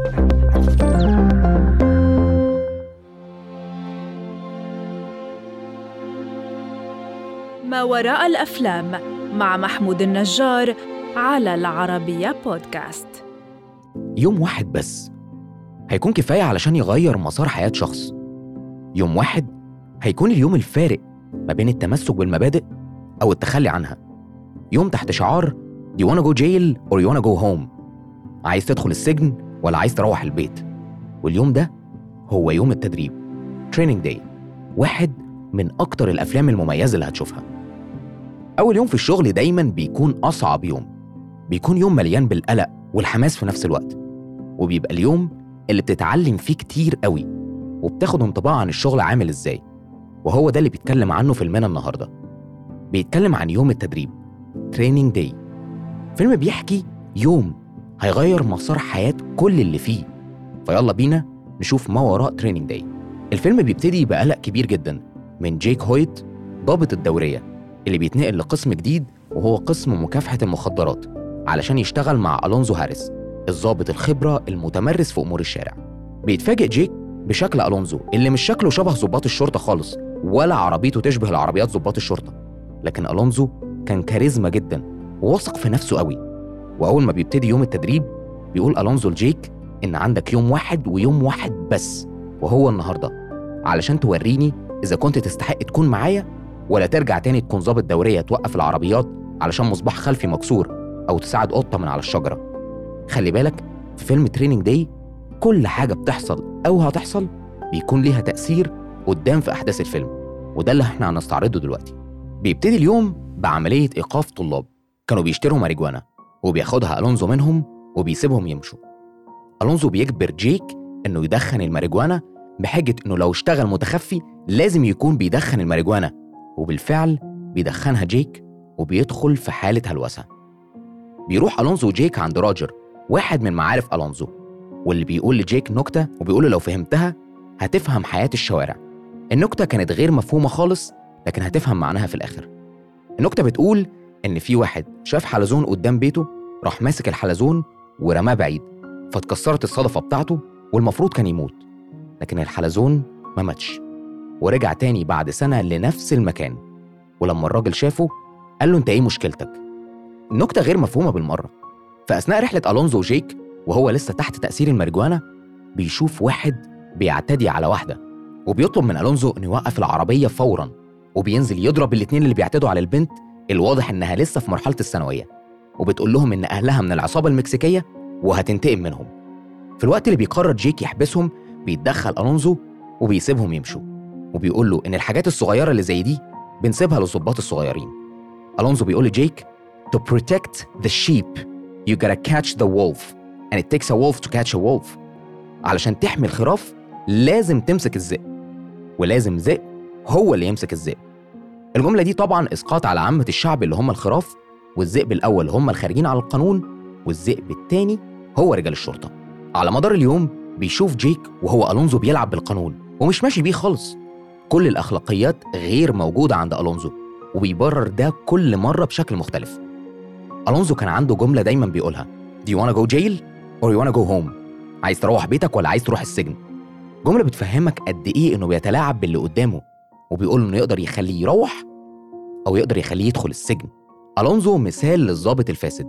ما وراء الأفلام مع محمود النجار على العربية بودكاست. يوم واحد بس. هيكون كفاية علشان يغير مسار حياة شخص. يوم واحد هيكون اليوم الفارق ما بين التمسك بالمبادئ أو التخلي عنها. يوم تحت شعار Do you wanna go jail or you wanna go home? عايز تدخل السجن ولا عايز تروح البيت. واليوم ده هو يوم التدريب. Training Day. واحد من أكتر الأفلام المميزة اللي هتشوفها. أول يوم في الشغل دايما بيكون أصعب يوم. بيكون يوم مليان بالقلق والحماس في نفس الوقت. وبيبقى اليوم اللي بتتعلم فيه كتير قوي. وبتاخد انطباع عن الشغل عامل إزاي. وهو ده اللي بيتكلم عنه فيلمنا النهارده. بيتكلم عن يوم التدريب. Training Day فيلم بيحكي يوم هيغير مسار حياة كل اللي فيه. فيلا بينا نشوف ما وراء Training Day الفيلم بيبتدي بقلق كبير جدا من جيك هويت ضابط الدورية اللي بيتنقل لقسم جديد وهو قسم مكافحة المخدرات علشان يشتغل مع ألونزو هاريس الضابط الخبرة المتمرس في أمور الشارع. بيتفاجئ جيك بشكل ألونزو اللي مش شكله شبه ضباط الشرطة خالص ولا عربيته تشبه العربيات ضباط الشرطة. لكن ألونزو كان كاريزما جدا وواثق في نفسه قوي. وأول ما بيبتدي يوم التدريب بيقول ألونزو لجيك إن عندك يوم واحد ويوم واحد بس وهو النهاردة علشان توريني إذا كنت تستحق تكون معايا ولا ترجع تاني تكون ظابط دورية توقف العربيات علشان مصباح خلفي مكسور أو تساعد قطة من على الشجرة. خلي بالك في فيلم Training Day كل حاجة بتحصل أو هتحصل بيكون ليها تأثير قدام في أحداث الفيلم وده اللي إحنا هنستعرضه دلوقتي. بيبتدي اليوم بعملية إيقاف طلاب كانوا بيشتروا ماريجوانا. وبياخدها ألونزو منهم وبيسيبهم يمشوا. ألونزو بيجبر جيك إنه يدخن الماريجوانا بحجة إنه لو اشتغل متخفي لازم يكون بيدخن الماريجوانا وبالفعل بيدخنها جيك وبيدخل في حالة هلوسة. بيروح ألونزو وجيك عند راجر واحد من معارف ألونزو واللي بيقول لجيك نكتة وبيقول لو فهمتها هتفهم حياة الشوارع. النكتة كانت غير مفهومة خالص لكن هتفهم معناها في الآخر. النكتة بتقول إن في واحد شاف حلزون قدام بيته راح ماسك الحلزون ورماه بعيد فاتكسرت الصدفة بتاعته والمفروض كان يموت لكن الحلزون ما ماتش ورجع تاني بعد سنة لنفس المكان ولما الراجل شافه قال له انت إيه مشكلتك؟ النكتة غير مفهومة بالمرة فأثناء رحلة ألونزو وجيك وهو لسه تحت تأثير الماريجوانا بيشوف واحد بيعتدي على واحدة وبيطلب من ألونزو إنه يوقف العربية فورا وبينزل يضرب الاتنين اللي بيعتدوا على البنت الواضح إنها لسه في مرحلة الثانوية. وبتقول لهم إن أهلها من العصابة المكسيكية وهتنتقم منهم. في الوقت اللي بيقرر جيك يحبسهم بيتدخل ألونزو وبيسيبهم يمشوا. وبيقول له إن الحاجات الصغيرة اللي زي دي بنسيبها للظباط الصغيرين. ألونزو بيقول لجيك To protect the sheep you gotta catch the wolf and it takes a wolf to catch a wolf. علشان تحمي الخراف لازم تمسك الذئب ولازم ذئب هو اللي يمسك الذئب. الجملة دي طبعا إسقاط على عامة الشعب اللي هم الخراف والذئب الأول هم الخارجين على القانون والذئب التاني هو رجال الشرطة. على مدار اليوم بيشوف جيك وهو ألونزو بيلعب بالقانون ومش ماشي بيه خالص. كل الأخلاقيات غير موجودة عند ألونزو وبيبرر ده كل مرة بشكل مختلف. ألونزو كان عنده جملة دايما بيقولها Do you wanna go jail or you wanna go home عايز تروح بيتك ولا عايز تروح السجن؟ جملة بتفهمك قد إيه إنه بيتلاعب باللي قدامه وبيقول إنه يقدر يخليه يروح أو يقدر يخليه يدخل السجن. ألونزو مثال للظابط الفاسد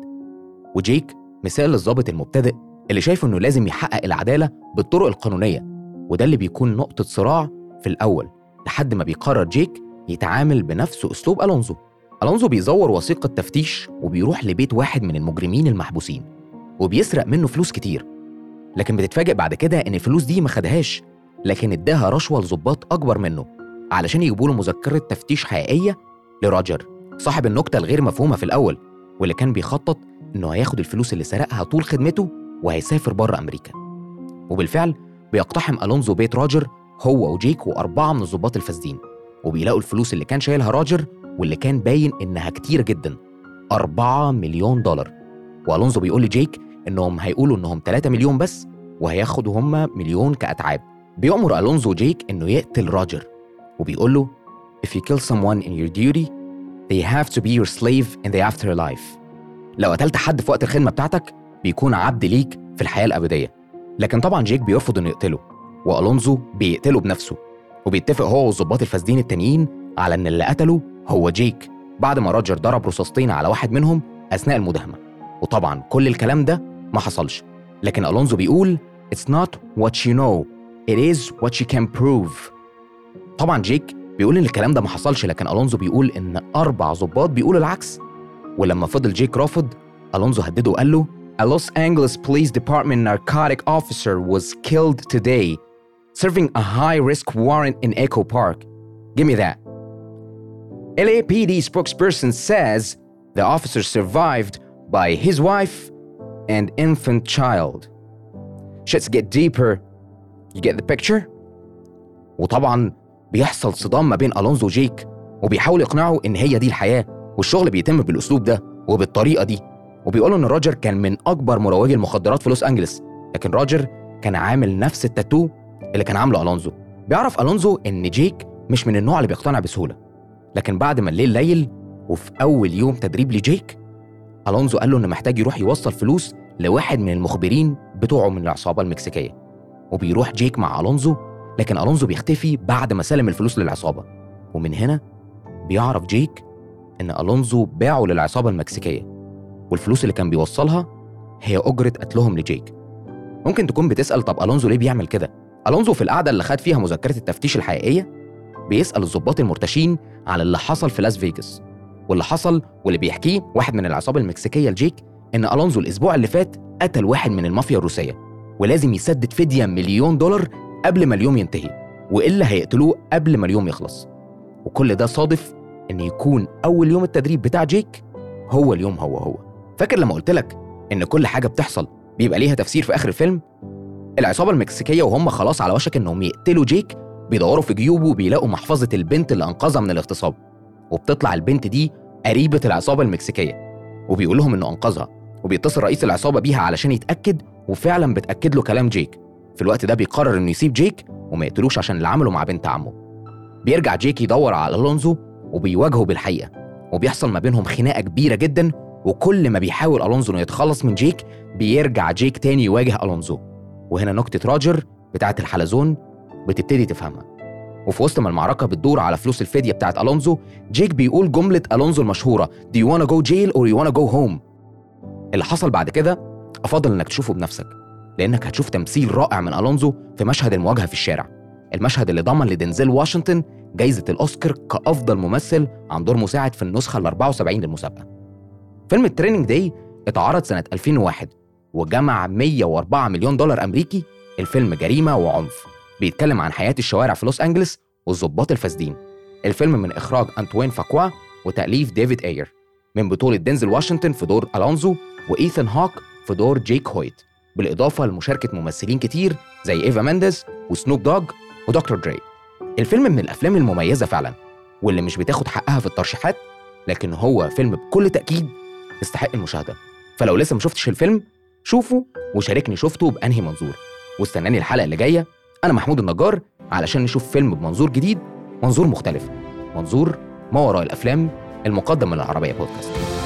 وجيك مثال للظابط المبتدئ اللي شايف إنه لازم يحقق العدالة بالطرق القانونية وده اللي بيكون نقطة صراع في الأول لحد ما بيقرر جيك يتعامل بنفس أسلوب ألونزو. ألونزو بيزور وثيقة تفتيش وبيروح لبيت واحد من المجرمين المحبوسين وبيسرق منه فلوس كتير. لكن بتتفاجئ بعد كده إن الفلوس دي ما خدهاش لكن اداها رشوة لظباط أكبر منه علشان يجيبوا له مذكرة تفتيش حقيقية لراجر صاحب النكتة الغير مفهومة في الأول واللي كان بيخطط إنه هياخد الفلوس اللي سرقها طول خدمته وهيسافر بره أمريكا. وبالفعل بيقتحم ألونزو بيت راجر هو وجيك وأربعة من الظباط الفاسدين. وبيلاقوا الفلوس اللي كان شايلها راجر واللي كان باين إنها كتير جدا أربعة مليون دولار. وألونزو بيقول لجيك إنهم هيقولوا إنهم 3 مليون بس وهياخدوا هما مليون كأتعاب. بيأمر ألونزو جيك إنه يقتل راجر. وبيقول له If you kill someone in your duty they have to be your slave in the afterlife. لو قتلت حد في وقت الخدمة بتاعتك بيكون عبد ليك في الحياة الأبدية. لكن طبعا جيك بيرفض إنه يقتله وألونزو بيقتله بنفسه وبيتفق هو والظباط الفاسدين التانيين على إن اللي قتله هو جيك. بعد ما روجر ضرب رصاصتين على واحد منهم أثناء المداهمة. وطبعا كل الكلام ده ما حصلش. لكن ألونزو بيقول It's not what you know. It is what you can prove. طبعا جيك بيقول ان الكلام ده ما حصلش لكن الونزو بيقول ان أربع ظباط بيقولوا العكس ولما فضل جيك رافض الونزو هدده وقال له A Los Angeles Police Department narcotic officer was killed today serving a high risk warrant in Echo Park. Give me that. LAPD spokesperson says the officer's survived by his wife and infant child. Shit gets deeper. You get the picture? وطبعا بيحصل صدام ما بين ألونزو وجيك وبيحاول يقنعه إن هي دي الحياة والشغل بيتم بالأسلوب ده وبالطريقة دي. وبيقولوا إن روجر كان من أكبر مروجي المخدرات في لوس انجلس لكن روجر كان عامل نفس التاتو اللي كان عامله ألونزو. بيعرف ألونزو إن جيك مش من النوع اللي بيقتنع بسهولة. لكن بعد ما الليل ليل وفي أول يوم تدريب لجيك ألونزو قال له إنه محتاج يروح يوصل فلوس لواحد من المخبرين بتوعه من العصابة المكسيكية. وبيروح جيك مع ألونزو لكن ألونزو بيختفي بعد ما سلم الفلوس للعصابة. ومن هنا بيعرف جيك إن ألونزو باعه للعصابة المكسيكية. والفلوس اللي كان بيوصلها هي أجرة قتلهم لجيك. ممكن تكون بتسأل طب ألونزو ليه بيعمل كده؟ ألونزو في القعدة اللي خد فيها مذكرة التفتيش الحقيقية بيسأل الضباط المرتشين على اللي حصل في لاس فيجاس. واللي حصل واللي بيحكيه واحد من العصابة المكسيكية لجيك إن ألونزو الأسبوع اللي فات قتل واحد من المافيا الروسية. ولازم يسدد فدية مليون دولار قبل ما اليوم ينتهي وإلا هيقتلوه قبل ما اليوم يخلص. وكل ده صادف إن يكون أول يوم التدريب بتاع جيك هو اليوم هو هو. فاكر لما قلت لك إن كل حاجة بتحصل بيبقى ليها تفسير في آخر الفيلم؟ العصابة المكسيكية وهم خلاص على وشك إنهم يقتلوا جيك بيدوروا في جيوبه وبيلاقوا محفظة البنت اللي أنقذها من الاغتصاب. وبتطلع البنت دي قريبة العصابة المكسيكية وبيقول لهم إنه أنقذها. وبيتصل رئيس العصابة بيها علشان يتأكد وفعلا بتأكد له كلام جيك. في الوقت ده بيقرر إنه يسيب جيك وما يقتلوش عشان اللي عمله مع بنت عمه. بيرجع جيك يدور على ألونزو وبيواجهه بالحقيقة. وبيحصل ما بينهم خناقة كبيرة جدا وكل ما بيحاول ألونزو إنه يتخلص من جيك بيرجع جيك تاني يواجه ألونزو. وهنا نكتة روجر بتاعت الحلزون بتبتدي تفهمها. وفي وسط ما المعركة بتدور على فلوس الفدية بتاعت ألونزو جيك بيقول جملة ألونزو المشهورة Do you wanna go jail or you wanna go home? اللي حصل بعد كده أفضل إنك تشوفه بنفسك. لأنك هتشوف تمثيل رائع من ألونزو في مشهد المواجهة في الشارع. المشهد اللي ضمن لدنزيل واشنطن جايزة الأوسكار كأفضل ممثل عن دور مساعد في النسخة ال 74 للمسابقة. فيلم Training Day اتعرض سنة 2001 وجمع 104 مليون دولار أمريكي. الفيلم جريمة وعنف. بيتكلم عن حياة الشوارع في لوس انجلس والظباط الفاسدين. الفيلم من إخراج انطوين فاكوا وتأليف ديفيد أير. من بطولة دينزل واشنطن في دور ألونزو وإيثان هوك في دور جيك هويت. بالإضافة لمشاركة ممثلين كتير زي إيفا مينديز وسنوب دوج ودكتور دري. الفيلم من الأفلام المميزة فعلا واللي مش بتاخد حقها في الترشيحات لكن هو فيلم بكل تأكيد يستحق المشاهدة. فلو لسه ما شفتش الفيلم شوفه وشاركني شفته بأنهي منظور. واستناني الحلقة اللي جاية. أنا محمود النجار علشان نشوف فيلم بمنظور جديد منظور مختلف. منظور ما وراء الأفلام المقدم من العربيه بودكاست.